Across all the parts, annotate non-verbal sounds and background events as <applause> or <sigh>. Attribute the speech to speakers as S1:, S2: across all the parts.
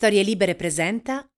S1: Storie Libere presenta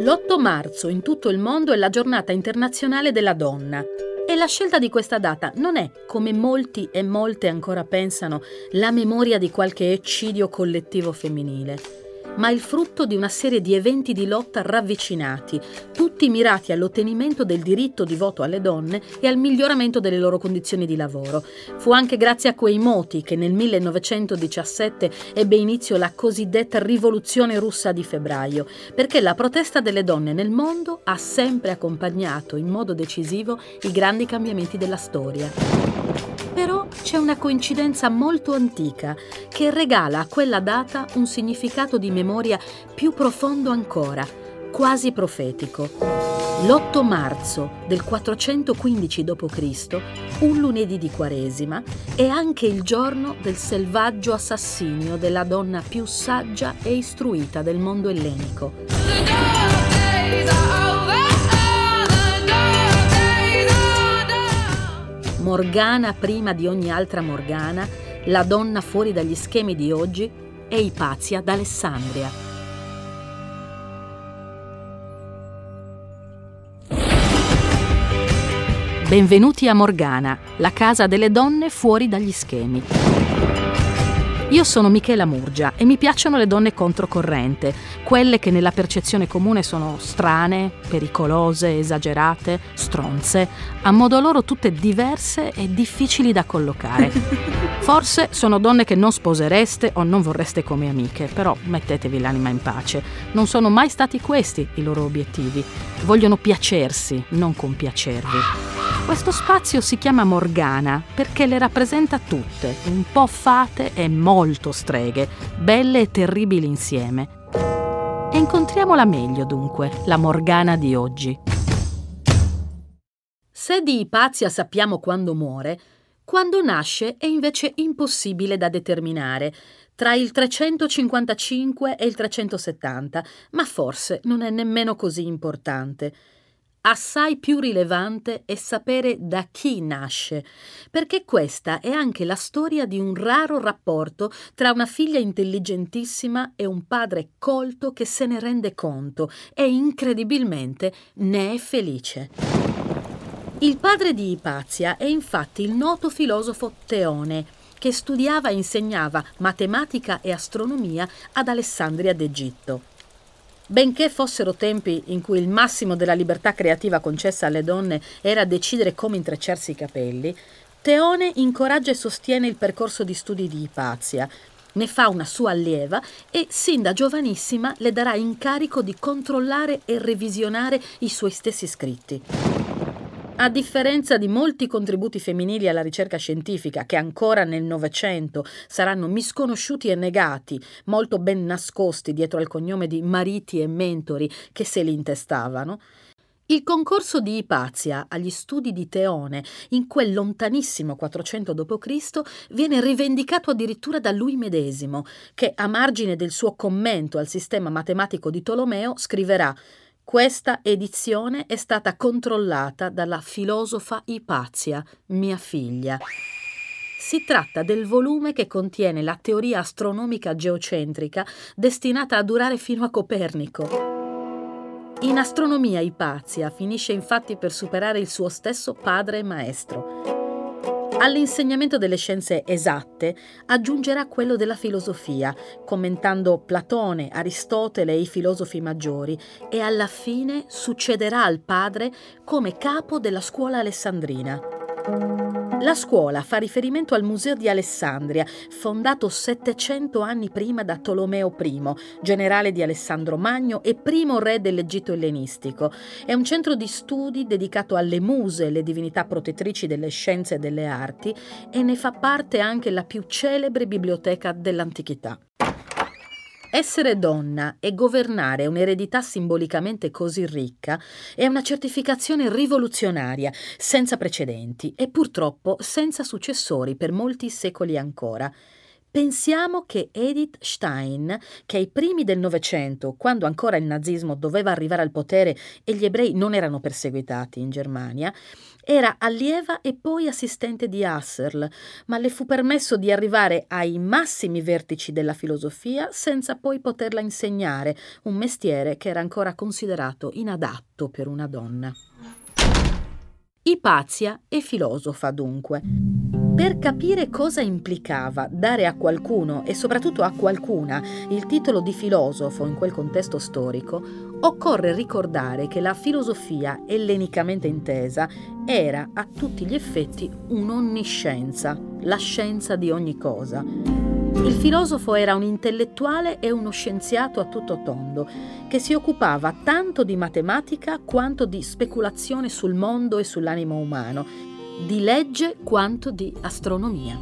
S2: L'8 marzo in tutto il mondo è la giornata internazionale della donna. E la scelta di questa data non è, come molti e molte ancora pensano, la memoria di qualche eccidio collettivo femminile ma il frutto di una serie di eventi di lotta ravvicinati, tutti mirati all'ottenimento del diritto di voto alle donne e al miglioramento delle loro condizioni di lavoro. Fu anche grazie a quei moti che nel 1917 ebbe inizio la cosiddetta rivoluzione russa di febbraio, perché la protesta delle donne nel mondo ha sempre accompagnato in modo decisivo i grandi cambiamenti della storia. Però c'è una coincidenza molto antica che regala a quella data un significato di memoria più profondo ancora, quasi profetico. L'8 marzo del 415 d.C., un lunedì di Quaresima, è anche il giorno del selvaggio assassinio della donna più saggia e istruita del mondo ellenico. Morgana prima di ogni altra Morgana, la donna fuori dagli schemi di oggi è Ipazia d'Alessandria. Benvenuti a Morgana, la casa delle donne fuori dagli schemi. Io sono Michela Murgia e mi piacciono le donne controcorrente, quelle che nella percezione comune sono strane, pericolose, esagerate, stronze, a modo loro tutte diverse e difficili da collocare. <laughs> Forse sono donne che non sposereste o non vorreste come amiche, però mettetevi l'anima in pace. Non sono mai stati questi i loro obiettivi. Vogliono piacersi, non compiacervi. Questo spazio si chiama Morgana perché le rappresenta tutte, un po' fate e molto streghe, belle e terribili insieme. E incontriamola meglio dunque, la Morgana di oggi. Se di Ipazia sappiamo quando muore, quando nasce è invece impossibile da determinare, tra il 355 e il 370, ma forse non è nemmeno così importante. Assai più rilevante è sapere da chi nasce, perché questa è anche la storia di un raro rapporto tra una figlia intelligentissima e un padre colto che se ne rende conto e incredibilmente ne è felice. Il padre di Ipazia è infatti il noto filosofo Teone, che studiava e insegnava matematica e astronomia ad Alessandria d'Egitto. Benché fossero tempi in cui il massimo della libertà creativa concessa alle donne era decidere come intrecciarsi i capelli, Teone incoraggia e sostiene il percorso di studi di Ipazia, ne fa una sua allieva e sin da giovanissima le darà incarico di controllare e revisionare i suoi stessi scritti. A differenza di molti contributi femminili alla ricerca scientifica che ancora nel Novecento saranno misconosciuti e negati, molto ben nascosti dietro al cognome di mariti e mentori che se li intestavano, il concorso di Ipazia agli studi di Teone in quel lontanissimo 400 d.C. viene rivendicato addirittura da lui medesimo, che a margine del suo commento al sistema matematico di Tolomeo scriverà questa edizione è stata controllata dalla filosofa Ipazia, mia figlia. Si tratta del volume che contiene la teoria astronomica geocentrica destinata a durare fino a Copernico. In astronomia Ipazia finisce infatti per superare il suo stesso padre e maestro. All'insegnamento delle scienze esatte aggiungerà quello della filosofia, commentando Platone, Aristotele e i filosofi maggiori, e alla fine succederà al padre come capo della scuola alessandrina. La scuola fa riferimento al Museo di Alessandria, fondato 700 anni prima da Tolomeo I, generale di Alessandro Magno e primo re dell'Egitto ellenistico. È un centro di studi dedicato alle muse, le divinità protettrici delle scienze e delle arti, e ne fa parte anche la più celebre biblioteca dell'antichità. Essere donna e governare un'eredità simbolicamente così ricca è una certificazione rivoluzionaria, senza precedenti e purtroppo senza successori per molti secoli ancora. Pensiamo che Edith Stein, che ai primi del Novecento, quando ancora il nazismo doveva arrivare al potere e gli ebrei non erano perseguitati in Germania, era allieva e poi assistente di Husserl, ma le fu permesso di arrivare ai massimi vertici della filosofia senza poi poterla insegnare, un mestiere che era ancora considerato inadatto per una donna. Ipazia è filosofa dunque. Per capire cosa implicava dare a qualcuno e soprattutto a qualcuna il titolo di filosofo in quel contesto storico, occorre ricordare che la filosofia ellenicamente intesa era a tutti gli effetti un'onniscienza, la scienza di ogni cosa. Il filosofo era un intellettuale e uno scienziato a tutto tondo, che si occupava tanto di matematica quanto di speculazione sul mondo e sull'animo umano, di legge quanto di astronomia.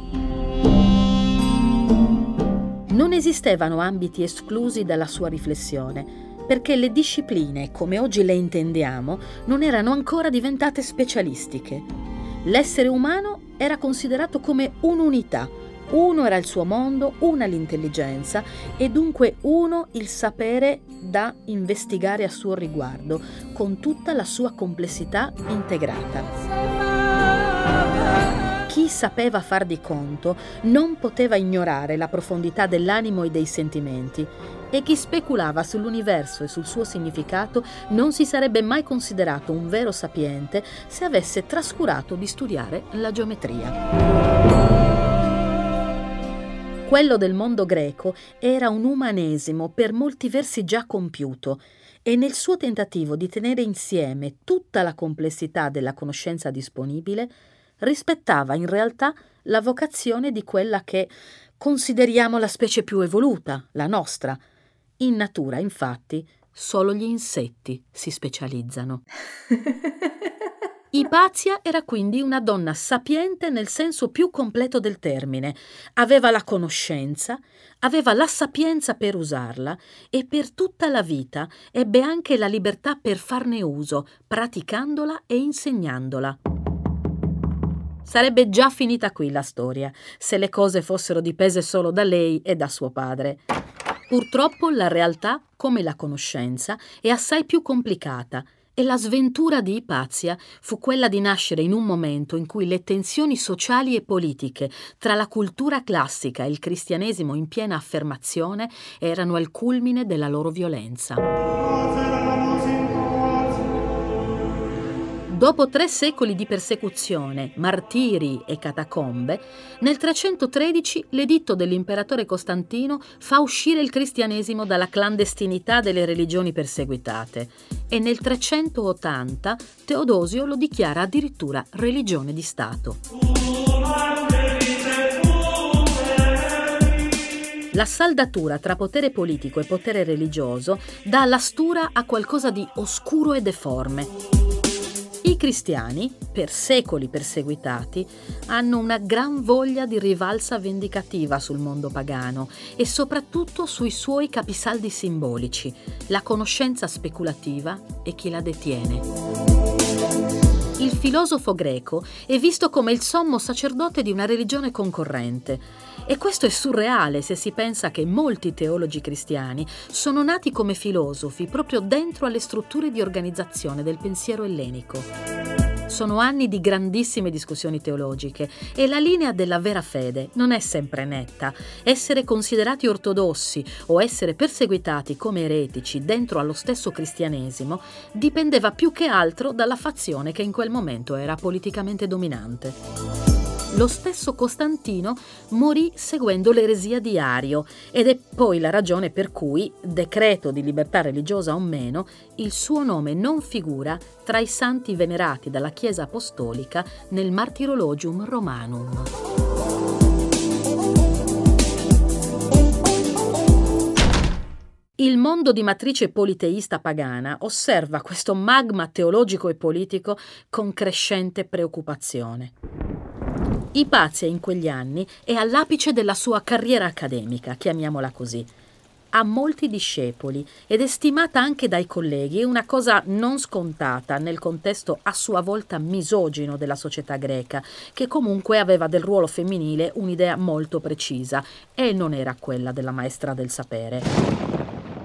S2: Non esistevano ambiti esclusi dalla sua riflessione, perché le discipline, come oggi le intendiamo, non erano ancora diventate specialistiche. L'essere umano era considerato come un'unità, uno era il suo mondo, una l'intelligenza e dunque uno il sapere da investigare a suo riguardo, con tutta la sua complessità integrata. Sapeva far di conto non poteva ignorare la profondità dell'animo e dei sentimenti e chi speculava sull'universo e sul suo significato non si sarebbe mai considerato un vero sapiente se avesse trascurato di studiare la geometria. Quello del mondo greco era un umanesimo per molti versi già compiuto e nel suo tentativo di tenere insieme tutta la complessità della conoscenza disponibile rispettava in realtà la vocazione di quella che consideriamo la specie più evoluta, la nostra. In natura, infatti, solo gli insetti si specializzano. <laughs> Ipazia era quindi una donna sapiente nel senso più completo del termine. Aveva la conoscenza, aveva la sapienza per usarla e per tutta la vita ebbe anche la libertà per farne uso, praticandola e insegnandola. Sarebbe già finita qui la storia, se le cose fossero dipese solo da lei e da suo padre. Purtroppo la realtà, come la conoscenza, è assai più complicata e la sventura di Ipazia fu quella di nascere in un momento in cui le tensioni sociali e politiche tra la cultura classica e il cristianesimo in piena affermazione erano al culmine della loro violenza. Dopo tre secoli di persecuzione, martiri e catacombe, nel 313 l'editto dell'imperatore Costantino fa uscire il cristianesimo dalla clandestinità delle religioni perseguitate e nel 380 Teodosio lo dichiara addirittura religione di Stato. La saldatura tra potere politico e potere religioso dà la stura a qualcosa di oscuro e deforme. I cristiani, per secoli perseguitati, hanno una gran voglia di rivalsa vendicativa sul mondo pagano e soprattutto sui suoi capisaldi simbolici, la conoscenza speculativa e chi la detiene. Il filosofo greco è visto come il sommo sacerdote di una religione concorrente e questo è surreale se si pensa che molti teologi cristiani sono nati come filosofi proprio dentro alle strutture di organizzazione del pensiero ellenico. Sono anni di grandissime discussioni teologiche e la linea della vera fede non è sempre netta. Essere considerati ortodossi o essere perseguitati come eretici dentro allo stesso cristianesimo dipendeva più che altro dalla fazione che in quel momento era politicamente dominante. Lo stesso Costantino morì seguendo l'eresia di Ario ed è poi la ragione per cui, decreto di libertà religiosa o meno, il suo nome non figura tra i santi venerati dalla Chiesa Apostolica nel Martirologium Romanum. Il mondo di matrice politeista pagana osserva questo magma teologico e politico con crescente preoccupazione. Ipazia in quegli anni è all'apice della sua carriera accademica, chiamiamola così. ha molti discepoli ed è stimata anche dai colleghi, una cosa non scontata nel contesto a sua volta misogino della società greca, che comunque aveva del ruolo femminile un'idea molto precisa e non era quella della maestra del sapere.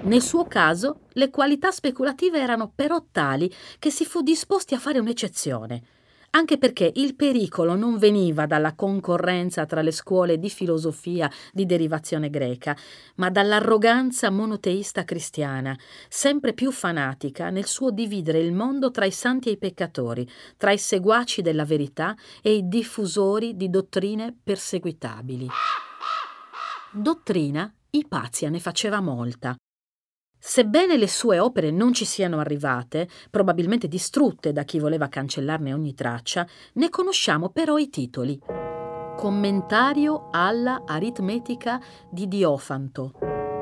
S2: Nel suo caso, le qualità speculative erano però tali che si fu disposti a fare un'eccezione anche perché il pericolo non veniva dalla concorrenza tra le scuole di filosofia di derivazione greca, ma dall'arroganza monoteista cristiana, sempre più fanatica nel suo dividere il mondo tra i santi e i peccatori, tra i seguaci della verità e i diffusori di dottrine perseguitabili. Dottrina Ipazia ne faceva molta, Sebbene le sue opere non ci siano arrivate, probabilmente distrutte da chi voleva cancellarne ogni traccia, ne conosciamo però i titoli. Commentario alla aritmetica di Diofanto,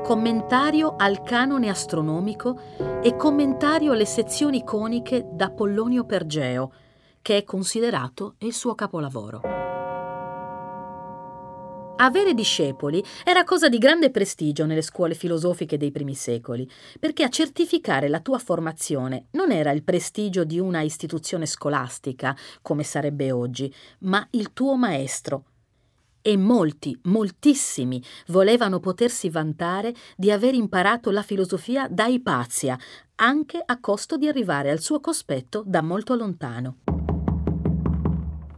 S2: commentario al canone astronomico e commentario alle sezioni coniche da Pollonio Pergeo, che è considerato il suo capolavoro. Avere discepoli era cosa di grande prestigio nelle scuole filosofiche dei primi secoli, perché a certificare la tua formazione non era il prestigio di una istituzione scolastica, come sarebbe oggi, ma il tuo maestro. E molti, moltissimi, volevano potersi vantare di aver imparato la filosofia da Ipazia, anche a costo di arrivare al suo cospetto da molto lontano.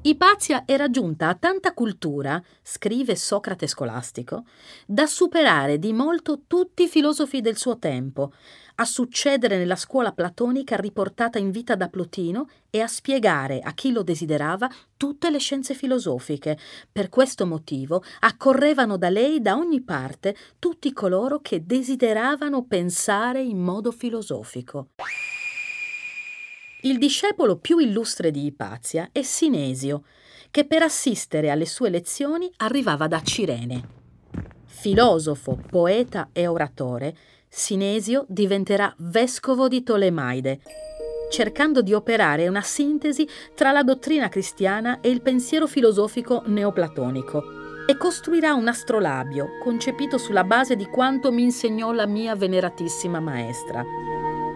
S2: Ipazia era giunta a tanta cultura, scrive Socrate scolastico, da superare di molto tutti i filosofi del suo tempo, a succedere nella scuola platonica riportata in vita da Plotino e a spiegare a chi lo desiderava tutte le scienze filosofiche. Per questo motivo accorrevano da lei da ogni parte tutti coloro che desideravano pensare in modo filosofico. Il discepolo più illustre di Ipazia è Sinesio, che per assistere alle sue lezioni arrivava da Cirene. Filosofo, poeta e oratore, Sinesio diventerà vescovo di Tolemaide, cercando di operare una sintesi tra la dottrina cristiana e il pensiero filosofico neoplatonico e costruirà un astrolabio concepito sulla base di quanto mi insegnò la mia veneratissima maestra.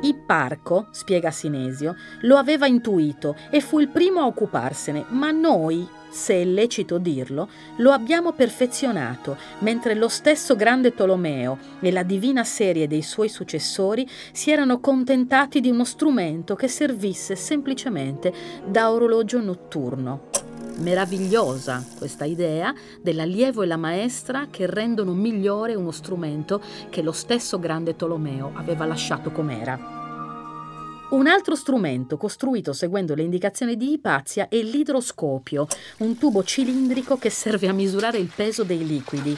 S2: Ipparco, spiega Sinesio, lo aveva intuito e fu il primo a occuparsene, ma noi, se è lecito dirlo, lo abbiamo perfezionato, mentre lo stesso grande Tolomeo e la divina serie dei suoi successori si erano contentati di uno strumento che servisse semplicemente da orologio notturno. Meravigliosa questa idea dell'allievo e la maestra che rendono migliore uno strumento che lo stesso grande Tolomeo aveva lasciato com'era. Un altro strumento costruito seguendo le indicazioni di Ipazia è l'idroscopio, un tubo cilindrico che serve a misurare il peso dei liquidi.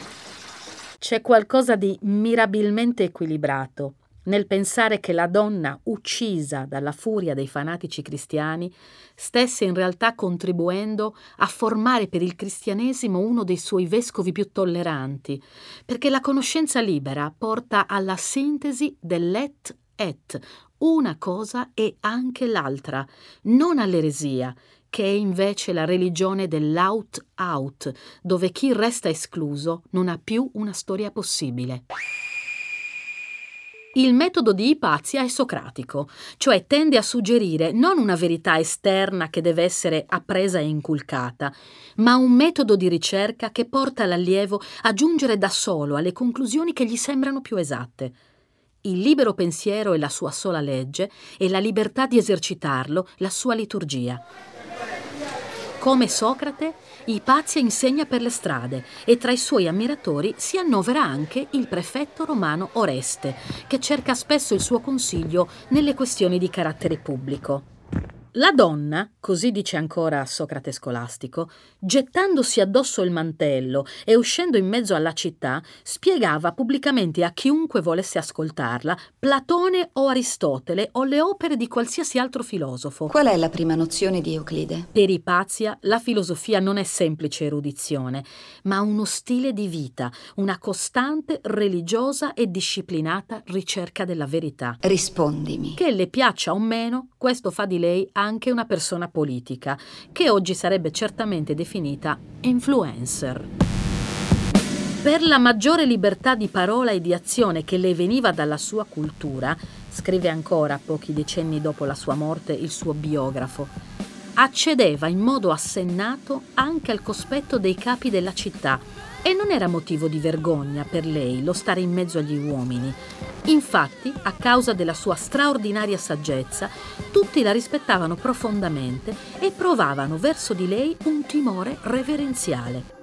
S2: C'è qualcosa di mirabilmente equilibrato nel pensare che la donna uccisa dalla furia dei fanatici cristiani stesse in realtà contribuendo a formare per il cristianesimo uno dei suoi vescovi più tolleranti, perché la conoscenza libera porta alla sintesi dell'et et, una cosa e anche l'altra, non all'eresia, che è invece la religione dell'out-out, dove chi resta escluso non ha più una storia possibile. Il metodo di Ipazia è socratico, cioè tende a suggerire non una verità esterna che deve essere appresa e inculcata, ma un metodo di ricerca che porta l'allievo a giungere da solo alle conclusioni che gli sembrano più esatte. Il libero pensiero è la sua sola legge e la libertà di esercitarlo la sua liturgia. Come Socrate, Ipazia insegna per le strade e tra i suoi ammiratori si annovera anche il prefetto romano Oreste, che cerca spesso il suo consiglio nelle questioni di carattere pubblico. La donna, così dice ancora Socrate scolastico, gettandosi addosso il mantello e uscendo in mezzo alla città, spiegava pubblicamente a chiunque volesse ascoltarla Platone o Aristotele o le opere di qualsiasi altro filosofo.
S1: Qual è la prima nozione di Euclide?
S2: Per Ipazia la filosofia non è semplice erudizione, ma uno stile di vita, una costante, religiosa e disciplinata ricerca della verità.
S1: Rispondimi.
S2: Che le piaccia o meno, questo fa di lei anche una persona politica, che oggi sarebbe certamente definita influencer. Per la maggiore libertà di parola e di azione che le veniva dalla sua cultura, scrive ancora pochi decenni dopo la sua morte il suo biografo, accedeva in modo assennato anche al cospetto dei capi della città e non era motivo di vergogna per lei lo stare in mezzo agli uomini. Infatti, a causa della sua straordinaria saggezza, tutti la rispettavano profondamente e provavano verso di lei un timore reverenziale.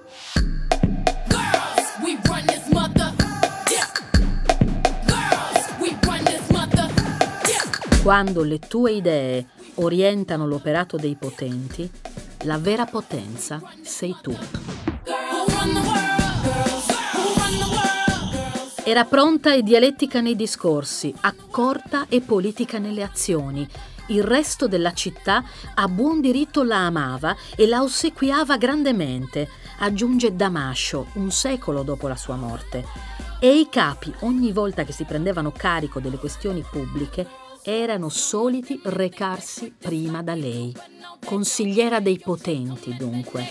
S2: Quando le tue idee orientano l'operato dei potenti, la vera potenza sei tu. Era pronta e dialettica nei discorsi, accorta e politica nelle azioni. Il resto della città a buon diritto la amava e la ossequiava grandemente, aggiunge Damascio un secolo dopo la sua morte. E i capi, ogni volta che si prendevano carico delle questioni pubbliche, erano soliti recarsi prima da lei. Consigliera dei potenti, dunque.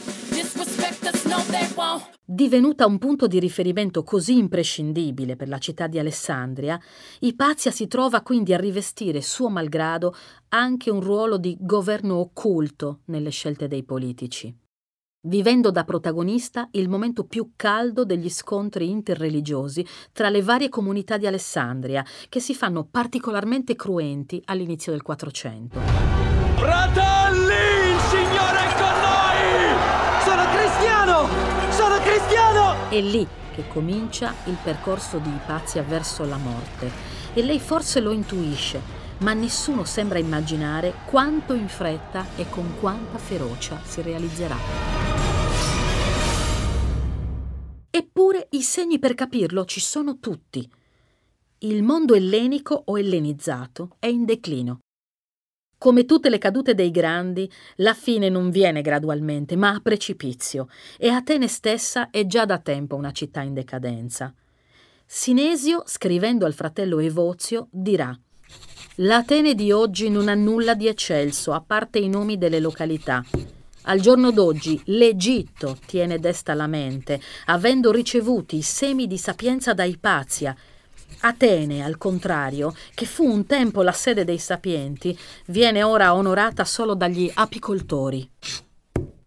S2: Divenuta un punto di riferimento così imprescindibile per la città di Alessandria, Ipazia si trova quindi a rivestire suo malgrado anche un ruolo di governo occulto nelle scelte dei politici. Vivendo da protagonista il momento più caldo degli scontri interreligiosi tra le varie comunità di Alessandria, che si fanno particolarmente cruenti all'inizio del 400.
S3: Fratelli,
S2: È lì che comincia il percorso di Ipazia verso la morte e lei forse lo intuisce, ma nessuno sembra immaginare quanto in fretta e con quanta ferocia si realizzerà. Eppure i segni per capirlo ci sono tutti. Il mondo ellenico o ellenizzato è in declino. Come tutte le cadute dei grandi, la fine non viene gradualmente, ma a precipizio, e Atene stessa è già da tempo una città in decadenza. Sinesio, scrivendo al fratello Evozio, dirà L'Atene di oggi non ha nulla di eccelso, a parte i nomi delle località. Al giorno d'oggi l'Egitto tiene desta la mente, avendo ricevuti i semi di sapienza da Ipazia. Atene, al contrario, che fu un tempo la sede dei sapienti, viene ora onorata solo dagli apicoltori.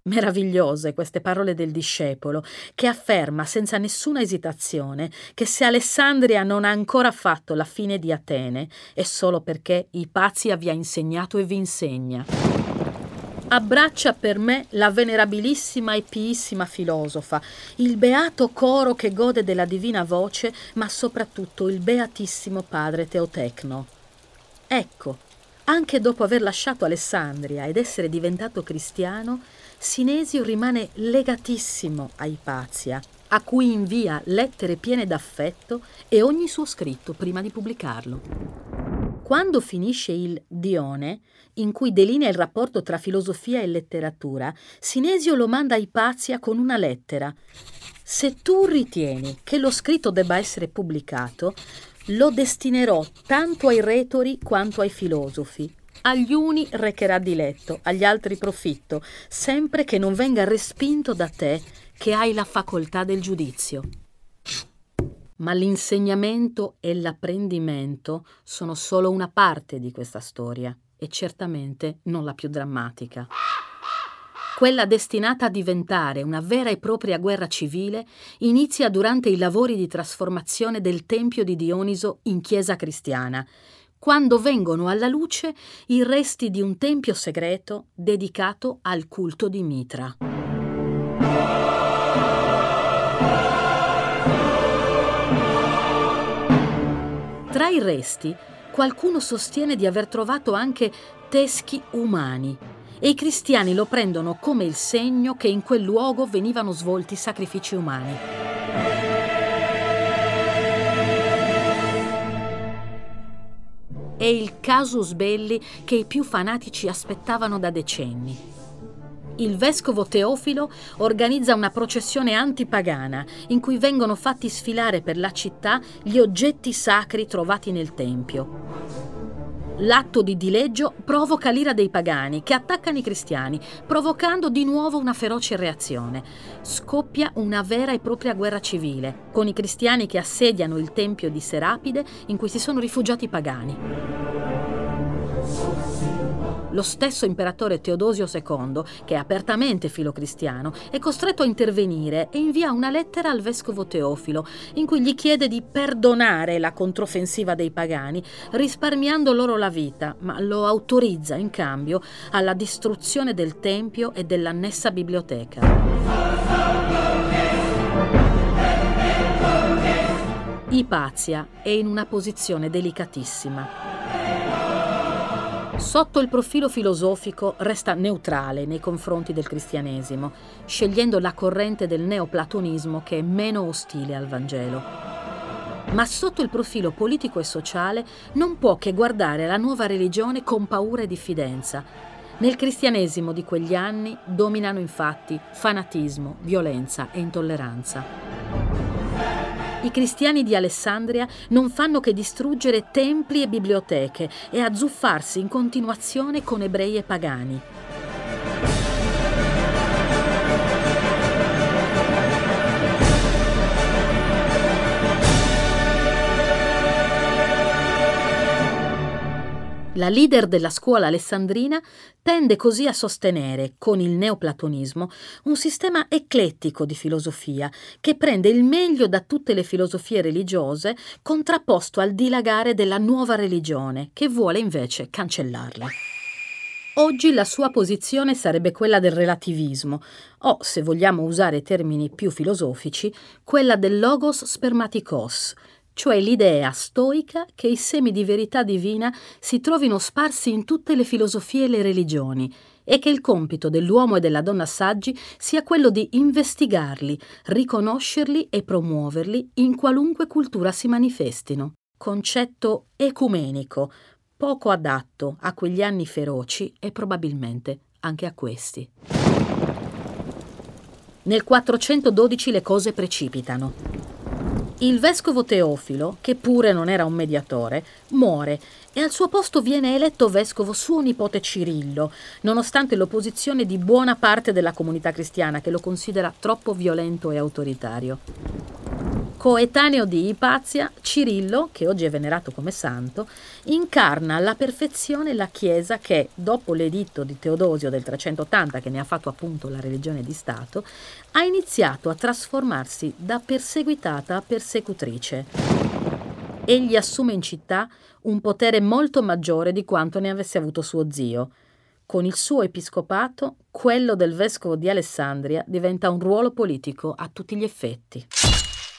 S2: Meravigliose queste parole del discepolo, che afferma senza nessuna esitazione che se Alessandria non ha ancora fatto la fine di Atene è solo perché Ipazia vi ha insegnato e vi insegna abbraccia per me la venerabilissima e piissima filosofa, il beato coro che gode della divina voce, ma soprattutto il beatissimo padre Teotecno. Ecco, anche dopo aver lasciato Alessandria ed essere diventato cristiano, Sinesio rimane legatissimo a Ipazia, a cui invia lettere piene d'affetto e ogni suo scritto prima di pubblicarlo. Quando finisce il Dione, in cui delinea il rapporto tra filosofia e letteratura, Sinesio lo manda a Ipazia con una lettera. Se tu ritieni che lo scritto debba essere pubblicato, lo destinerò tanto ai retori quanto ai filosofi. Agli uni recherà diletto, agli altri profitto, sempre che non venga respinto da te che hai la facoltà del giudizio ma l'insegnamento e l'apprendimento sono solo una parte di questa storia e certamente non la più drammatica. Quella destinata a diventare una vera e propria guerra civile inizia durante i lavori di trasformazione del Tempio di Dioniso in chiesa cristiana, quando vengono alla luce i resti di un tempio segreto dedicato al culto di Mitra. Tra i resti, qualcuno sostiene di aver trovato anche teschi umani e i cristiani lo prendono come il segno che in quel luogo venivano svolti sacrifici umani. È il casus belli che i più fanatici aspettavano da decenni il vescovo Teofilo organizza una processione antipagana in cui vengono fatti sfilare per la città gli oggetti sacri trovati nel Tempio. L'atto di dileggio provoca l'ira dei pagani che attaccano i cristiani, provocando di nuovo una feroce reazione. Scoppia una vera e propria guerra civile, con i cristiani che assediano il tempio di Serapide in cui si sono rifugiati i pagani. Lo stesso imperatore Teodosio II, che è apertamente filocristiano, è costretto a intervenire e invia una lettera al vescovo Teofilo in cui gli chiede di perdonare la controffensiva dei pagani, risparmiando loro la vita, ma lo autorizza in cambio alla distruzione del tempio e dell'annessa biblioteca. Ipazia è in una posizione delicatissima. Sotto il profilo filosofico resta neutrale nei confronti del cristianesimo, scegliendo la corrente del neoplatonismo che è meno ostile al Vangelo. Ma sotto il profilo politico e sociale non può che guardare la nuova religione con paura e diffidenza. Nel cristianesimo di quegli anni dominano infatti fanatismo, violenza e intolleranza. I cristiani di Alessandria non fanno che distruggere templi e biblioteche e azzuffarsi in continuazione con ebrei e pagani. La leader della scuola alessandrina tende così a sostenere, con il neoplatonismo, un sistema eclettico di filosofia che prende il meglio da tutte le filosofie religiose contrapposto al dilagare della nuova religione, che vuole invece cancellarle. Oggi la sua posizione sarebbe quella del relativismo, o, se vogliamo usare termini più filosofici, quella del logos spermaticos, cioè l'idea stoica che i semi di verità divina si trovino sparsi in tutte le filosofie e le religioni e che il compito dell'uomo e della donna saggi sia quello di investigarli, riconoscerli e promuoverli in qualunque cultura si manifestino. Concetto ecumenico, poco adatto a quegli anni feroci e probabilmente anche a questi. Nel 412 le cose precipitano. Il vescovo Teofilo, che pure non era un mediatore, muore e al suo posto viene eletto vescovo suo nipote Cirillo, nonostante l'opposizione di buona parte della comunità cristiana che lo considera troppo violento e autoritario. Coetaneo di Ipazia, Cirillo, che oggi è venerato come santo, incarna alla perfezione la Chiesa che, dopo l'editto di Teodosio del 380, che ne ha fatto appunto la religione di Stato, ha iniziato a trasformarsi da perseguitata a persecutrice. Egli assume in città un potere molto maggiore di quanto ne avesse avuto suo zio. Con il suo episcopato, quello del vescovo di Alessandria diventa un ruolo politico a tutti gli effetti.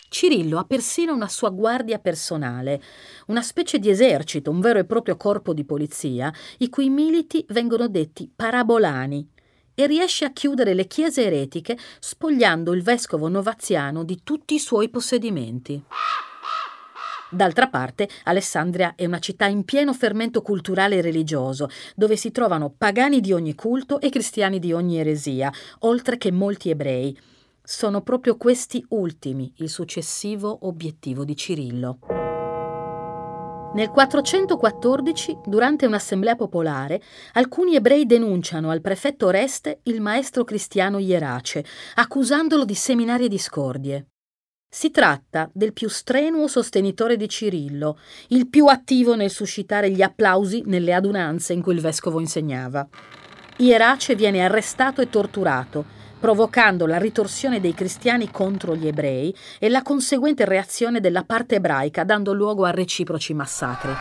S2: Cirillo ha persino una sua guardia personale, una specie di esercito, un vero e proprio corpo di polizia, i cui militi vengono detti parabolani, e riesce a chiudere le chiese eretiche spogliando il vescovo novaziano di tutti i suoi possedimenti. D'altra parte, Alessandria è una città in pieno fermento culturale e religioso, dove si trovano pagani di ogni culto e cristiani di ogni eresia, oltre che molti ebrei. Sono proprio questi ultimi il successivo obiettivo di Cirillo. Nel 414, durante un'assemblea popolare, alcuni ebrei denunciano al prefetto Oreste il maestro cristiano Ierace, accusandolo di seminarie discordie. Si tratta del più strenuo sostenitore di Cirillo, il più attivo nel suscitare gli applausi nelle adunanze in cui il vescovo insegnava. Ierace viene arrestato e torturato, provocando la ritorsione dei cristiani contro gli ebrei e la conseguente reazione della parte ebraica, dando luogo a reciproci massacri.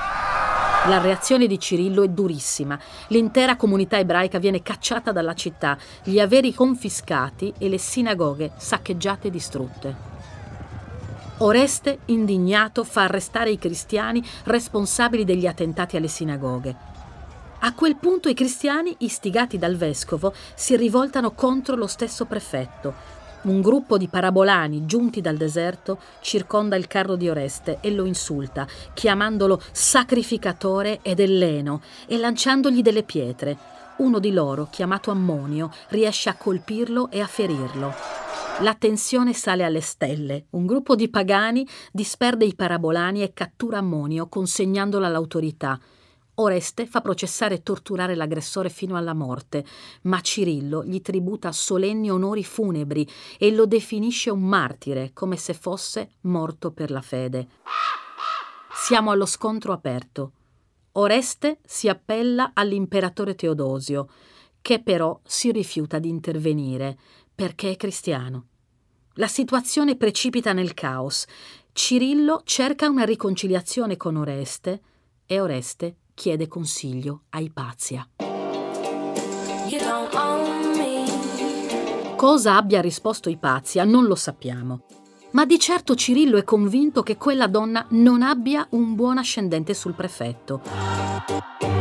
S2: La reazione di Cirillo è durissima. L'intera comunità ebraica viene cacciata dalla città, gli averi confiscati e le sinagoghe saccheggiate e distrutte. Oreste, indignato, fa arrestare i cristiani responsabili degli attentati alle sinagoghe. A quel punto i cristiani, istigati dal vescovo, si rivoltano contro lo stesso prefetto. Un gruppo di parabolani giunti dal deserto circonda il carro di Oreste e lo insulta, chiamandolo sacrificatore ed elleno e lanciandogli delle pietre. Uno di loro, chiamato Ammonio, riesce a colpirlo e a ferirlo. La tensione sale alle stelle. Un gruppo di pagani disperde i parabolani e cattura Ammonio consegnandolo all'autorità. Oreste fa processare e torturare l'aggressore fino alla morte, ma Cirillo gli tributa solenni onori funebri e lo definisce un martire, come se fosse morto per la fede. Siamo allo scontro aperto. Oreste si appella all'imperatore Teodosio, che però si rifiuta di intervenire perché è cristiano. La situazione precipita nel caos. Cirillo cerca una riconciliazione con Oreste e Oreste chiede consiglio a Ipazia. Cosa abbia risposto Ipazia non lo sappiamo, ma di certo Cirillo è convinto che quella donna non abbia un buon ascendente sul prefetto.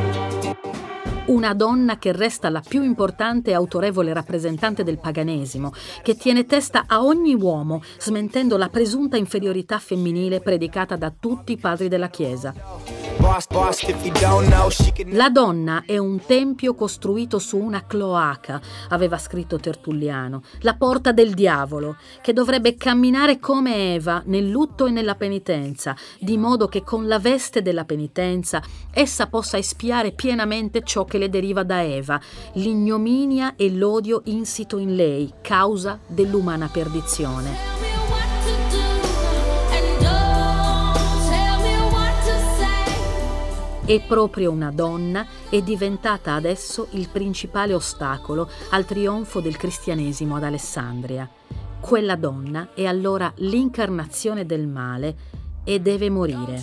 S2: Una donna che resta la più importante e autorevole rappresentante del paganesimo, che tiene testa a ogni uomo, smentendo la presunta inferiorità femminile predicata da tutti i padri della Chiesa. La donna è un tempio costruito su una cloaca, aveva scritto Tertulliano, la porta del diavolo, che dovrebbe camminare come Eva nel lutto e nella penitenza, di modo che con la veste della penitenza essa possa espiare pienamente ciò che le deriva da Eva, l'ignominia e l'odio insito in lei, causa dell'umana perdizione. E proprio una donna è diventata adesso il principale ostacolo al trionfo del cristianesimo ad Alessandria. Quella donna è allora l'incarnazione del male e deve morire.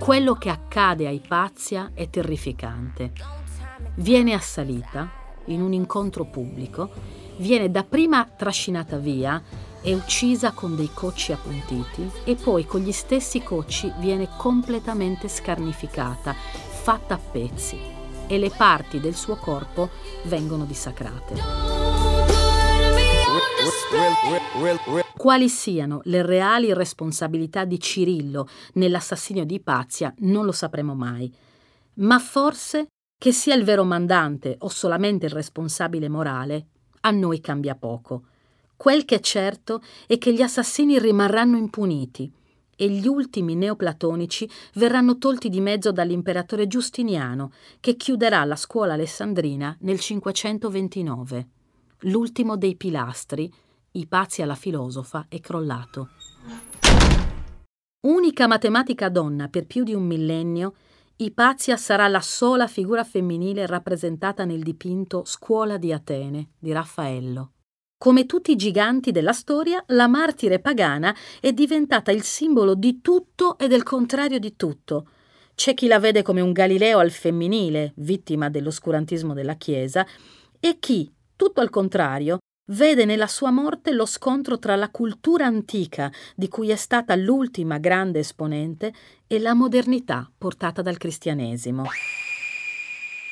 S2: Quello che accade a Ipazia è terrificante. Viene assalita in un incontro pubblico, viene dapprima trascinata via è uccisa con dei cocci appuntiti e poi con gli stessi cocci viene completamente scarnificata, fatta a pezzi e le parti del suo corpo vengono dissacrate. Quali siano le reali responsabilità di Cirillo nell'assassinio di Ipazia non lo sapremo mai, ma forse che sia il vero mandante o solamente il responsabile morale, a noi cambia poco. Quel che è certo è che gli assassini rimarranno impuniti e gli ultimi neoplatonici verranno tolti di mezzo dall'imperatore Giustiniano, che chiuderà la scuola alessandrina nel 529. L'ultimo dei pilastri, Ipazia la filosofa, è crollato. Unica matematica donna per più di un millennio, Ipazia sarà la sola figura femminile rappresentata nel dipinto Scuola di Atene di Raffaello. Come tutti i giganti della storia, la martire pagana è diventata il simbolo di tutto e del contrario di tutto. C'è chi la vede come un Galileo al femminile, vittima dell'oscurantismo della Chiesa, e chi, tutto al contrario, vede nella sua morte lo scontro tra la cultura antica, di cui è stata l'ultima grande esponente, e la modernità portata dal cristianesimo.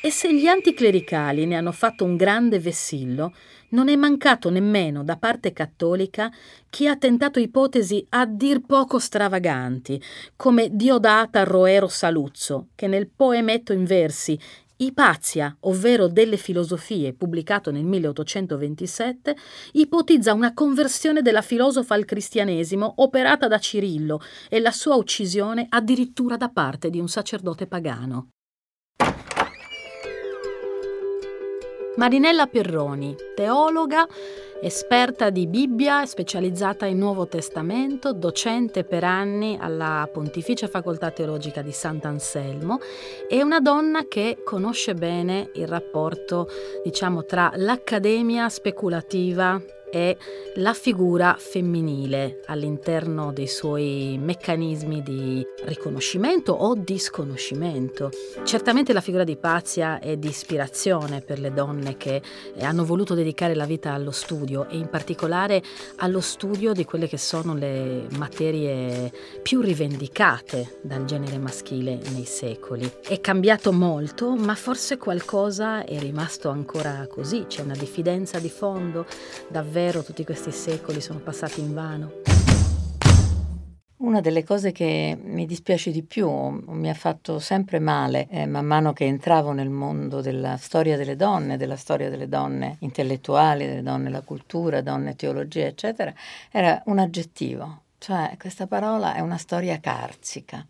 S2: E se gli anticlericali ne hanno fatto un grande vessillo, non è mancato nemmeno da parte cattolica chi ha tentato ipotesi a dir poco stravaganti, come Diodata Roero Saluzzo, che nel poemetto in versi Ipazia, ovvero delle filosofie, pubblicato nel 1827, ipotizza una conversione della filosofa al cristianesimo operata da Cirillo e la sua uccisione addirittura da parte di un sacerdote pagano. Marinella Perroni, teologa, esperta di Bibbia, specializzata in Nuovo Testamento, docente per anni alla Pontificia Facoltà Teologica di Sant'Anselmo, è una donna che conosce bene il rapporto, diciamo, tra l'accademia speculativa è la figura femminile all'interno dei suoi meccanismi di riconoscimento o disconoscimento. Certamente la figura di Pazia è di ispirazione per le donne che hanno voluto dedicare la vita allo studio e in particolare allo studio di quelle che sono le materie più rivendicate dal genere maschile nei secoli. È cambiato molto, ma forse qualcosa è rimasto ancora così, c'è una diffidenza di fondo davvero davvero tutti questi secoli sono passati in vano.
S4: Una delle cose che mi dispiace di più, mi ha fatto sempre male, eh, man mano che entravo nel mondo della storia delle donne, della storia delle donne intellettuali, delle donne la cultura, donne teologia, eccetera, era un aggettivo, Cioè, questa parola è una storia carsica,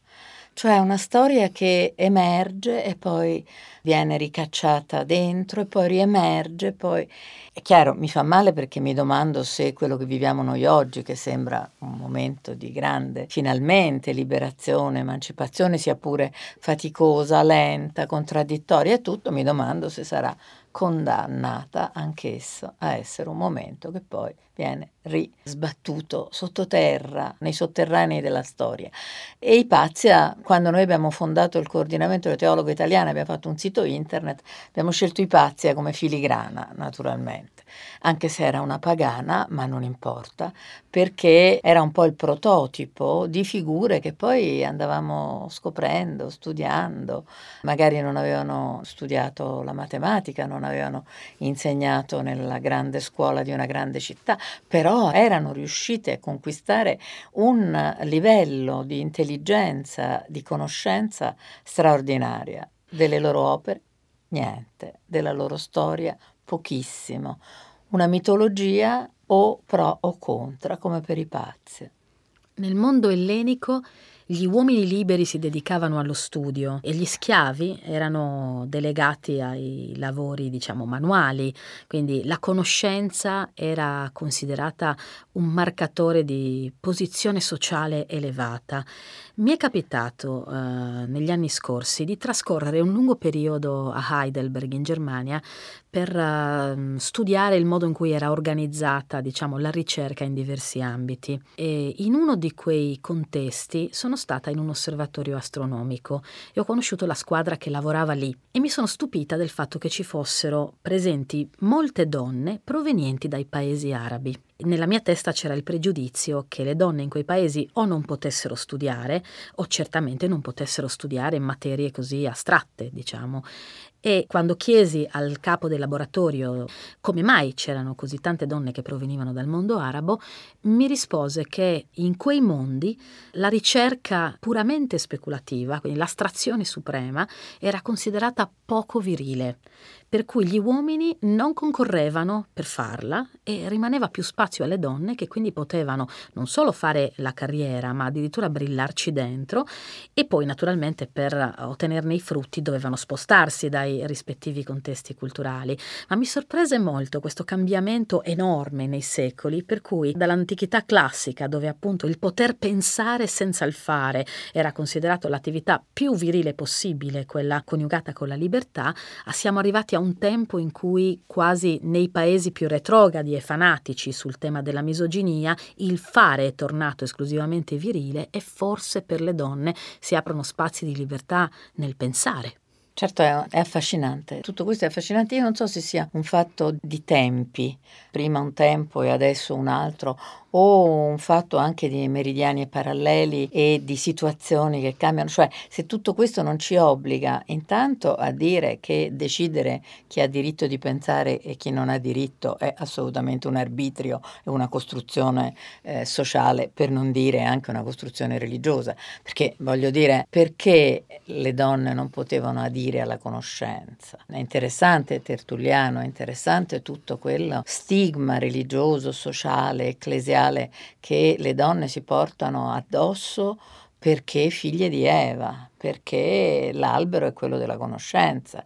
S4: cioè una storia che emerge e poi viene ricacciata dentro e poi riemerge, poi è chiaro, mi fa male perché mi domando se quello che viviamo noi oggi, che sembra un momento di grande, finalmente, liberazione, emancipazione, sia pure faticosa, lenta, contraddittoria e tutto, mi domando se sarà condannata anch'essa a essere un momento che poi viene risbattuto sottoterra, nei sotterranei della storia. E Ipazia, quando noi abbiamo fondato il coordinamento del teologo italiano, abbiamo fatto un sito internet, abbiamo scelto Ipazia come filigrana, naturalmente anche se era una pagana, ma non importa, perché era un po' il prototipo di figure che poi andavamo scoprendo, studiando, magari non avevano studiato la matematica, non avevano insegnato nella grande scuola di una grande città, però erano riuscite a conquistare un livello di intelligenza, di conoscenza straordinaria delle loro opere, niente, della loro storia, pochissimo. Una mitologia o pro o contra, come per i pazzi.
S2: Nel mondo ellenico gli uomini liberi si dedicavano allo studio e gli schiavi erano delegati ai lavori, diciamo, manuali, quindi la conoscenza era considerata un marcatore di posizione sociale elevata. Mi è capitato eh, negli anni scorsi di trascorrere un lungo periodo a Heidelberg in Germania per uh, studiare il modo in cui era organizzata, diciamo, la ricerca in diversi ambiti. E in uno di quei contesti sono stata in un osservatorio astronomico e ho conosciuto la squadra che lavorava lì e mi sono stupita del fatto che ci fossero presenti molte donne provenienti dai paesi arabi. Nella mia testa c'era il pregiudizio che le donne in quei paesi o non potessero studiare o certamente non potessero studiare in materie così astratte, diciamo. E quando chiesi al capo del laboratorio come mai c'erano così tante donne che provenivano dal mondo arabo, mi rispose che in quei mondi la ricerca puramente speculativa, quindi l'astrazione suprema, era considerata poco virile per cui gli uomini non concorrevano per farla e rimaneva più spazio alle donne che quindi potevano non solo fare la carriera, ma addirittura brillarci dentro e poi naturalmente per ottenerne i frutti dovevano spostarsi dai rispettivi contesti culturali. Ma mi sorprese molto questo cambiamento enorme nei secoli, per cui dall'antichità classica, dove appunto il poter pensare senza il fare era considerato l'attività più virile possibile, quella coniugata con la libertà, siamo arrivati a un tempo in cui quasi nei paesi più retrogradi e fanatici sul tema della misoginia il fare è tornato esclusivamente virile e forse per le donne si aprono spazi di libertà nel pensare.
S4: Certo è, affascinante, tutto questo è affascinante, io non so se sia un fatto di tempi, prima un tempo e adesso un altro, o un fatto anche di meridiani paralleli e di situazioni che cambiano, cioè se tutto questo non ci obbliga intanto a dire che decidere chi ha diritto di pensare e chi non ha diritto è assolutamente un arbitrio e una costruzione eh, sociale, per non dire anche una costruzione religiosa, perché voglio dire perché le donne non potevano adire alla conoscenza. È interessante Tertulliano, è interessante tutto quello stigma religioso, sociale, ecclesiale materiale che le donne si portano addosso perché figlie di Eva, perché l'albero è quello della conoscenza.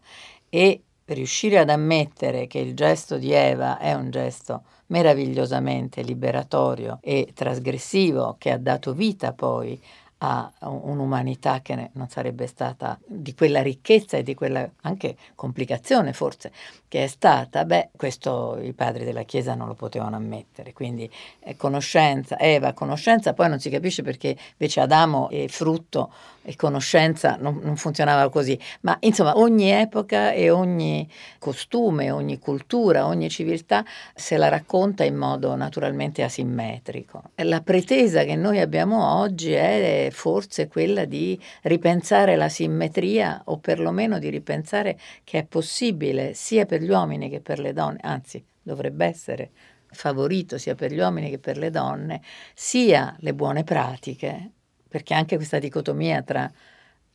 S4: E riuscire ad ammettere che il gesto di Eva è un gesto meravigliosamente liberatorio e trasgressivo che ha dato vita poi a un'umanità che non sarebbe stata di quella ricchezza e di quella anche complicazione forse che è stata, beh, questo i padri della Chiesa non lo potevano ammettere. Quindi eh, conoscenza, Eva, conoscenza, poi non si capisce perché invece Adamo è frutto e conoscenza non, non funzionava così. Ma insomma, ogni epoca e ogni costume, ogni cultura, ogni civiltà se la racconta in modo naturalmente asimmetrico. La pretesa che noi abbiamo oggi è forse quella di ripensare la simmetria o perlomeno di ripensare che è possibile sia per gli uomini che per le donne, anzi dovrebbe essere favorito sia per gli uomini che per le donne, sia le buone pratiche, perché anche questa dicotomia tra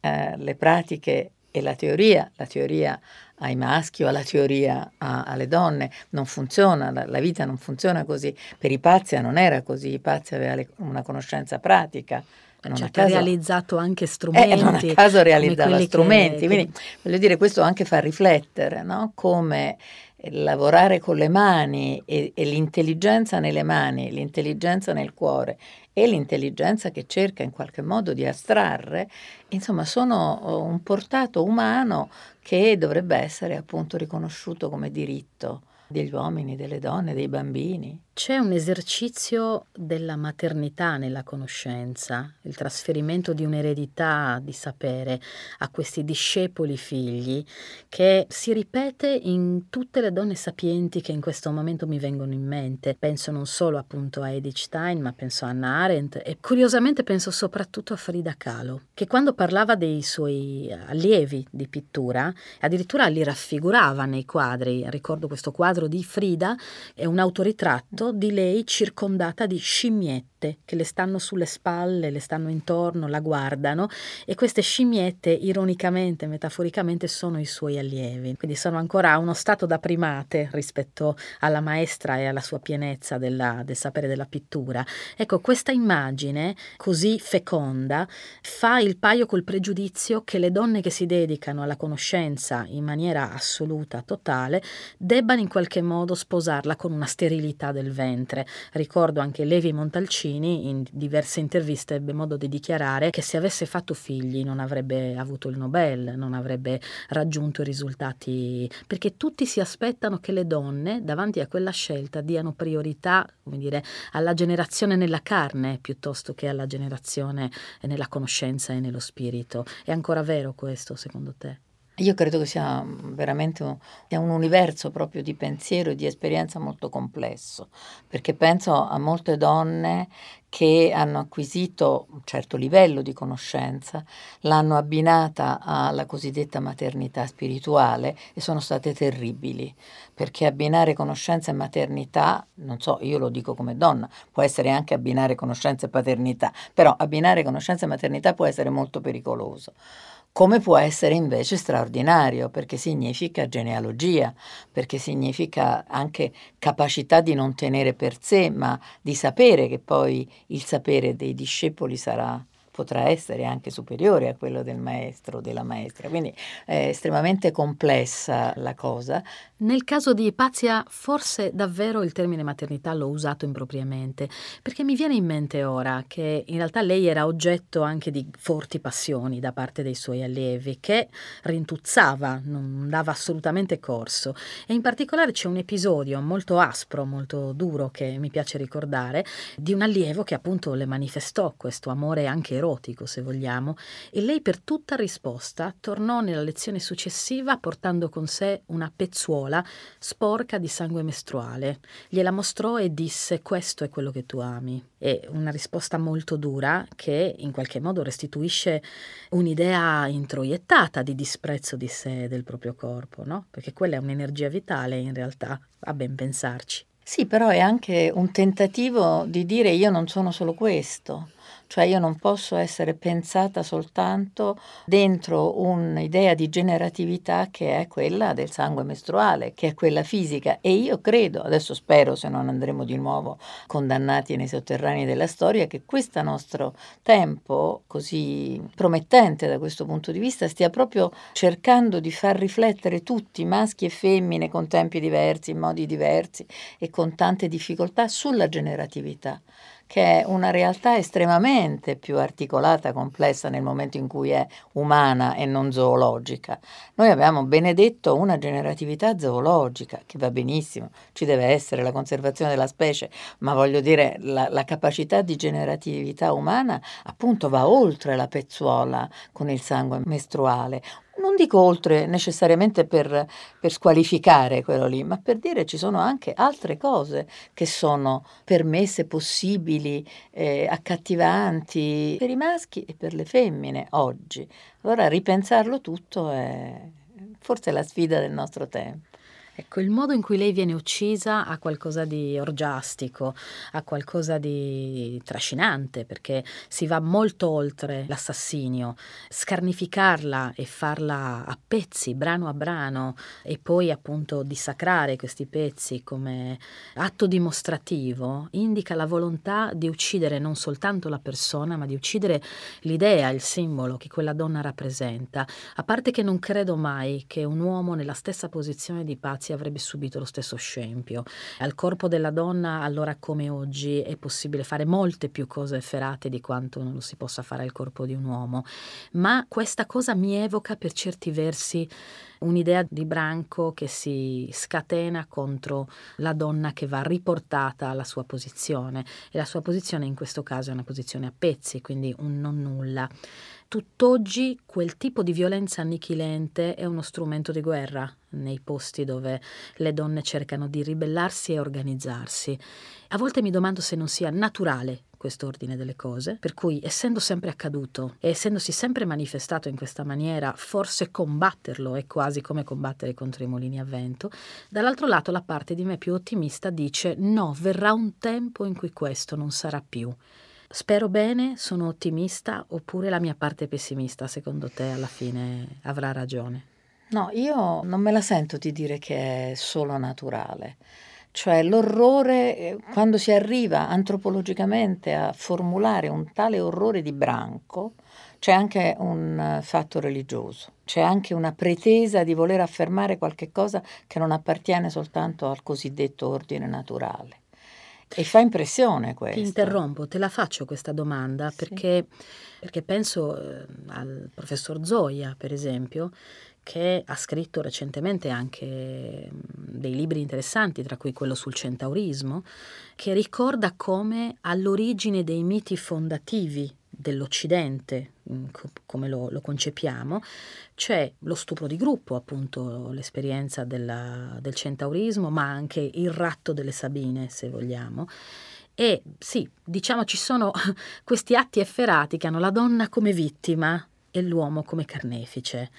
S4: eh, le pratiche E la teoria, la teoria ai maschi o alla teoria a, alle donne, non funziona, la, la, vita non funziona così. Per Ipazia non era così, Ipazia aveva le, una conoscenza pratica.
S2: Certo, ha realizzato anche strumenti. Eh,
S4: non a caso realizzava strumenti, che, quindi voglio dire, questo anche fa riflettere, no? Come lavorare con le mani e, e l'intelligenza nelle mani, l'intelligenza nel cuore e l'intelligenza che cerca in qualche modo di astrarre, insomma, sono oh, un portato umano che dovrebbe essere appunto riconosciuto come diritto degli uomini, delle donne, dei bambini.
S2: C'è un esercizio della maternità nella conoscenza, il trasferimento di un'eredità di sapere a questi discepoli figli che si ripete in tutte le donne sapienti che in questo momento mi vengono in mente. Penso non solo appunto a Edith Stein, ma penso a Hannah Arendt e curiosamente penso soprattutto a Frida Kahlo, che quando parlava dei suoi allievi di pittura, addirittura li raffigurava nei quadri. Ricordo questo quadro di Frida, è un autoritratto di lei circondata di scimmiette che le stanno sulle spalle, le stanno intorno, la guardano e queste scimmiette ironicamente, metaforicamente sono i suoi allievi. Quindi sono ancora a uno stato da primate rispetto alla maestra e alla sua pienezza della, del sapere della pittura. Ecco, questa immagine così feconda fa il paio col pregiudizio che le donne che si dedicano alla conoscenza in maniera assoluta, totale, debbano in qualche modo sposarla con una sterilità del ventre. Ricordo anche Levi Montalcini in diverse interviste ebbe modo di dichiarare che se avesse fatto figli non avrebbe avuto il Nobel, non avrebbe raggiunto i risultati, perché tutti si aspettano che le donne davanti a quella scelta diano priorità, come dire, alla generazione nella carne piuttosto che alla generazione nella conoscenza e nello spirito. È ancora vero questo secondo te?
S4: Io credo che sia veramente un, sia un, universo proprio di pensiero e di esperienza molto complesso, perché penso a molte donne che hanno acquisito un certo livello di conoscenza, l'hanno abbinata alla cosiddetta maternità spirituale e sono state terribili, perché abbinare conoscenza e maternità, non so, io lo dico come donna, può essere anche abbinare conoscenza e paternità, però abbinare conoscenza e maternità può essere molto pericoloso come può essere invece straordinario, perché significa genealogia, perché significa anche capacità di non tenere per sé, ma di sapere che poi il sapere dei discepoli sarà potrà essere anche superiore a quello del maestro o della maestra. Quindi è estremamente complessa la cosa.
S2: Nel caso di Ipazia, forse davvero il termine maternità l'ho usato impropriamente, perché mi viene in mente ora che in realtà lei era oggetto anche di forti passioni da parte dei suoi allievi, che rintuzzava, non dava assolutamente corso. E in particolare c'è un episodio molto aspro, molto duro, che mi piace ricordare, di un allievo che appunto le manifestò questo amore anche erotico erotico, se vogliamo, e lei per tutta risposta tornò nella lezione successiva portando con sé una pezzuola sporca di sangue mestruale. Gliela mostrò e disse questo è quello che tu ami. È una risposta molto dura che in qualche modo restituisce un'idea introiettata di disprezzo di sé e del proprio corpo, no? Perché quella è un'energia vitale in realtà, a ben pensarci.
S4: Sì, però è anche un tentativo di dire io non sono solo questo cioè io non posso essere pensata soltanto dentro un'idea di generatività che è quella del sangue mestruale, che è quella fisica. E io credo, adesso spero se non andremo di nuovo condannati nei sotterranei della storia, che questo nostro tempo così promettente da questo punto di vista stia proprio cercando di far riflettere tutti, maschi e femmine, con tempi diversi, in modi diversi e con tante difficoltà sulla generatività che è una realtà estremamente più articolata, complessa nel momento in cui è umana e non zoologica. Noi abbiamo benedetto una generatività zoologica, che va benissimo, ci deve essere la conservazione della specie, ma voglio dire la, la capacità di generatività umana appunto va oltre la pezzuola con il sangue mestruale non dico oltre necessariamente per, per, squalificare quello lì, ma per dire ci sono anche altre cose che sono permesse, possibili, eh, accattivanti per i maschi e per le femmine oggi. Allora ripensarlo tutto è forse la sfida del nostro tempo.
S2: Ecco, il modo in cui lei viene uccisa ha qualcosa di orgiastico, ha qualcosa di trascinante, perché si va molto oltre l'assassinio. Scarnificarla e farla a pezzi, brano a brano, e poi appunto dissacrare questi pezzi come atto dimostrativo, indica la volontà di uccidere non soltanto la persona, ma di uccidere l'idea, il simbolo che quella donna rappresenta. A parte che non credo mai che un uomo nella stessa posizione di Pazzi ragazzi avrebbe subito lo stesso scempio. Al corpo della donna, allora come oggi, è possibile fare molte più cose efferate di quanto non lo si possa fare al corpo di un uomo, ma questa cosa mi evoca per certi versi un'idea di branco che si scatena contro la donna che va riportata alla sua posizione e la sua posizione in questo caso è una posizione a pezzi, quindi un non nulla. Tutt'oggi quel tipo di violenza annichilente è uno strumento di guerra nei posti dove le donne cercano di ribellarsi e organizzarsi. A volte mi domando se non sia naturale questo ordine delle cose, per cui essendo sempre accaduto e essendosi sempre manifestato in questa maniera, forse combatterlo è quasi come combattere contro i mulini a vento, dall'altro lato la parte di me più ottimista dice no, verrà un tempo in cui questo non sarà più. Spero bene, sono ottimista oppure la mia parte pessimista secondo te alla fine avrà ragione?
S4: No, io non me la sento di dire che è solo naturale. Cioè l'orrore, eh, quando si arriva antropologicamente a formulare un tale orrore di branco, c'è anche un eh, fatto religioso, c'è anche una pretesa di voler affermare qualche cosa che non appartiene soltanto al cosiddetto ordine naturale. E fa impressione questo.
S2: Ti interrompo, te la faccio questa domanda sì. perché, perché, penso eh, al professor Zoya, per esempio, che ha scritto recentemente anche dei libri interessanti, tra cui quello sul centaurismo, che ricorda come all'origine dei miti fondativi dell'Occidente, come lo, lo, concepiamo, c'è lo stupro di gruppo, appunto l'esperienza della, del centaurismo, ma anche il ratto delle Sabine, se vogliamo. E sì, diciamo ci sono <laughs> questi atti efferati che hanno la donna come vittima e l'uomo come carnefice.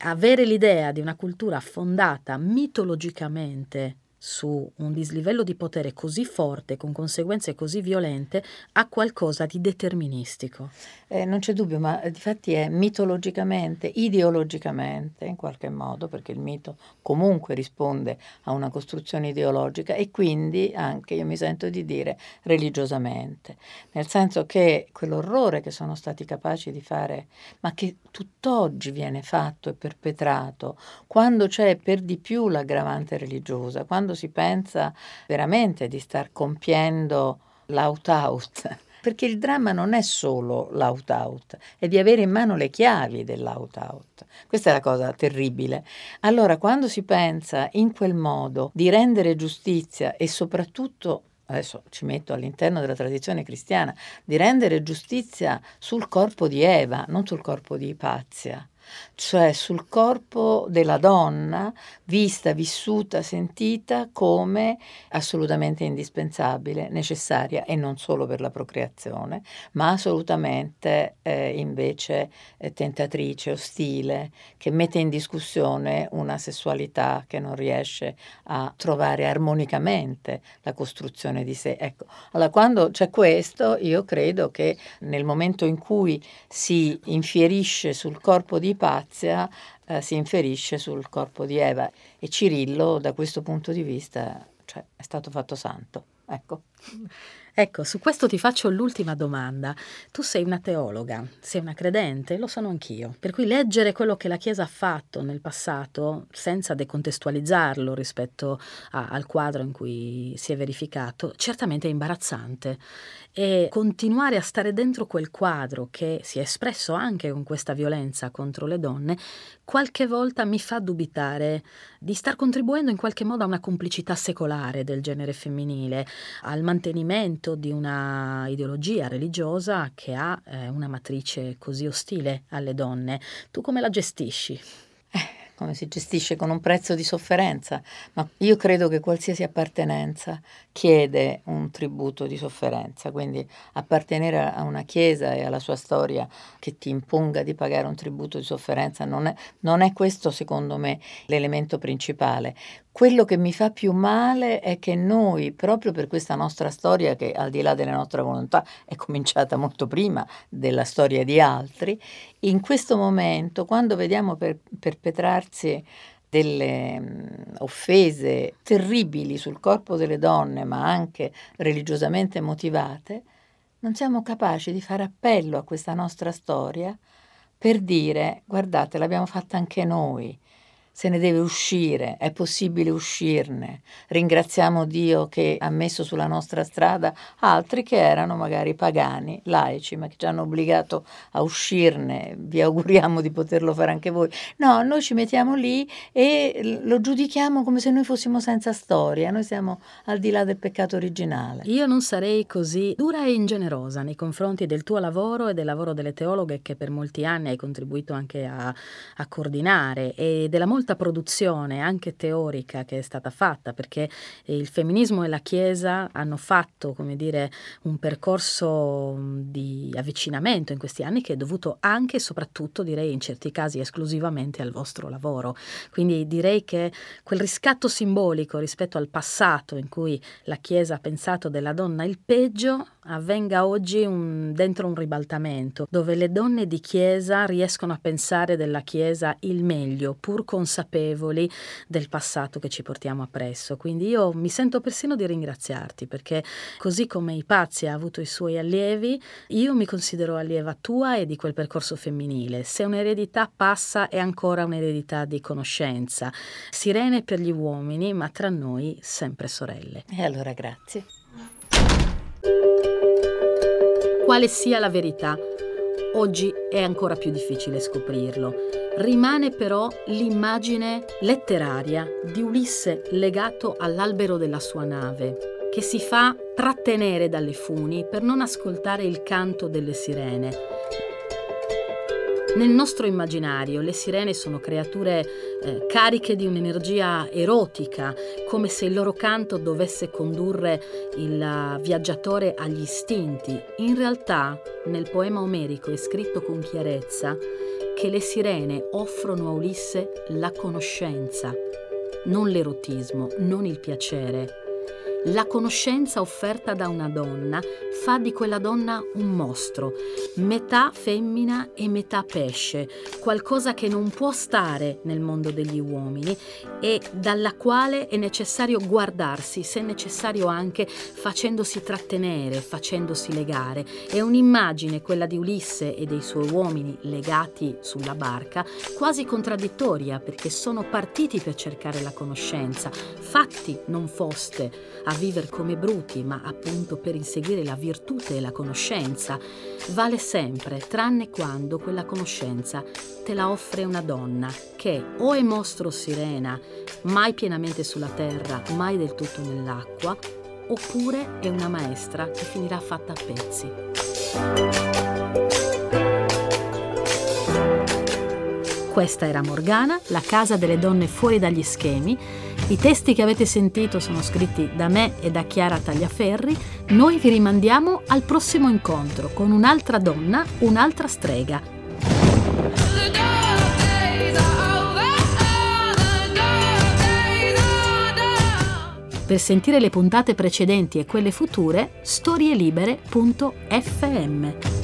S2: Avere l'idea di una cultura fondata mitologicamente su un dislivello di potere così forte, con conseguenze così violente, ha qualcosa di deterministico.
S4: Eh, non c'è dubbio, ma eh, difatti è mitologicamente, ideologicamente, in qualche modo, perché il mito comunque risponde a una costruzione ideologica e quindi anche, io mi sento di dire, religiosamente. Nel senso che quell'orrore che sono stati capaci di fare, ma che tutt'oggi viene fatto e perpetrato, quando c'è per di più l'aggravante religiosa, quando si pensa veramente di star compiendo l'out-out, <laughs> perché il dramma non è solo l'out-out, è di avere in mano le chiavi dell'out-out. Questa è la cosa terribile. Allora, quando si pensa in quel modo di rendere giustizia e soprattutto adesso ci metto all'interno della tradizione cristiana, di rendere giustizia sul corpo di Eva, non sul corpo di Ipazia cioè sul corpo della donna vista, vissuta, sentita come assolutamente indispensabile, necessaria e non solo per la procreazione, ma assolutamente eh, invece eh, tentatrice, ostile, che mette in discussione una sessualità che non riesce a trovare armonicamente la costruzione di sé. Ecco, allora quando c'è questo, io credo che nel momento in cui si infierisce sul corpo di Ipazia eh, si inferisce sul corpo di Eva e Cirillo da questo punto di vista cioè, è stato fatto santo. Ecco.
S2: Ecco, su questo ti faccio l'ultima domanda. Tu sei una teologa, sei una credente, lo sono anch'io. Per cui leggere quello che la Chiesa ha fatto nel passato, senza decontestualizzarlo rispetto a, al quadro in cui si è verificato, certamente è imbarazzante. E continuare a stare dentro quel quadro che si è espresso anche con questa violenza contro le donne, qualche volta mi fa dubitare di star contribuendo in qualche modo a una complicità secolare del genere femminile, al mantenimento di una ideologia religiosa che ha eh, una matrice così ostile alle donne. Tu come la gestisci?
S4: Come si gestisce con un prezzo di sofferenza, ma io credo che qualsiasi appartenenza chiede un tributo di sofferenza, quindi appartenere a una chiesa e alla sua storia che ti imponga di pagare un tributo di sofferenza non è, non è questo secondo me l'elemento principale. Quello che mi fa più male è che noi, proprio per questa nostra storia, che al di là della nostra volontà <laughs> è cominciata molto prima della storia di altri, in questo momento, quando vediamo per, perpetrarsi delle um, offese terribili sul corpo delle donne, ma anche religiosamente motivate, non siamo capaci di fare appello a questa nostra storia per dire guardate l'abbiamo fatta anche noi, se ne deve uscire, è possibile uscirne. Ringraziamo Dio che ha messo sulla nostra strada altri che erano magari pagani, laici, ma che ci hanno obbligato a uscirne. Vi auguriamo di poterlo fare anche voi. No, noi ci mettiamo lì e lo giudichiamo come se noi fossimo senza storia, noi siamo al di là del peccato originale.
S2: Io non sarei così dura e ingenerosa nei confronti del tuo lavoro e del lavoro delle teologhe che per molti anni hai contribuito anche a, a coordinare e della molta molta produzione, anche teorica, che è stata fatta, perché il femminismo e la Chiesa hanno fatto, come dire, un percorso di avvicinamento in questi anni che è dovuto anche e soprattutto, direi in certi casi esclusivamente al vostro lavoro. Quindi direi che quel riscatto simbolico rispetto al passato in cui la Chiesa ha pensato della donna il peggio avvenga oggi un, dentro un ribaltamento, dove le donne di Chiesa riescono a pensare della Chiesa il meglio, pur consapevoli del passato che ci portiamo appresso. Quindi io mi sento persino di ringraziarti, perché così come i pazzi ha avuto i suoi allievi, io mi considero allieva tua e di quel percorso femminile. Se un'eredità passa è ancora un'eredità di conoscenza. Sirene per gli uomini, ma tra noi sempre sorelle.
S4: E allora grazie.
S2: Quale sia la verità, oggi è ancora più difficile scoprirlo. Rimane però l'immagine letteraria di Ulisse legato all'albero della sua nave, che si fa trattenere dalle funi per non ascoltare il canto delle sirene nel nostro immaginario le sirene sono creature eh, cariche di un'energia erotica, come se il loro canto dovesse condurre il viaggiatore agli istinti. In realtà, nel poema omerico è scritto con chiarezza che le sirene offrono a Ulisse la conoscenza, non l'erotismo, non il piacere, la conoscenza offerta da una donna fa di quella donna un mostro, metà femmina e metà pesce, qualcosa che non può stare nel mondo degli uomini e dalla quale è necessario guardarsi, se necessario anche facendosi trattenere, facendosi legare. È un'immagine, quella di Ulisse e dei suoi uomini legati sulla barca, quasi contraddittoria perché sono partiti per cercare la conoscenza, fatti non foste vivere come bruti, ma appunto per inseguire la virtù e la conoscenza. Vale sempre, tranne quando quella conoscenza te la offre una donna che o è mostro sirena, mai pienamente sulla terra, mai del tutto nell'acqua, oppure è una maestra che finirà fatta a pezzi. Questa era Morgana, la casa delle donne fuori dagli schemi i testi che avete sentito sono scritti da me e da Chiara Tagliaferri. Noi vi rimandiamo al prossimo incontro con un'altra donna, un'altra strega. Per sentire le puntate precedenti e quelle future, storielibere.fm.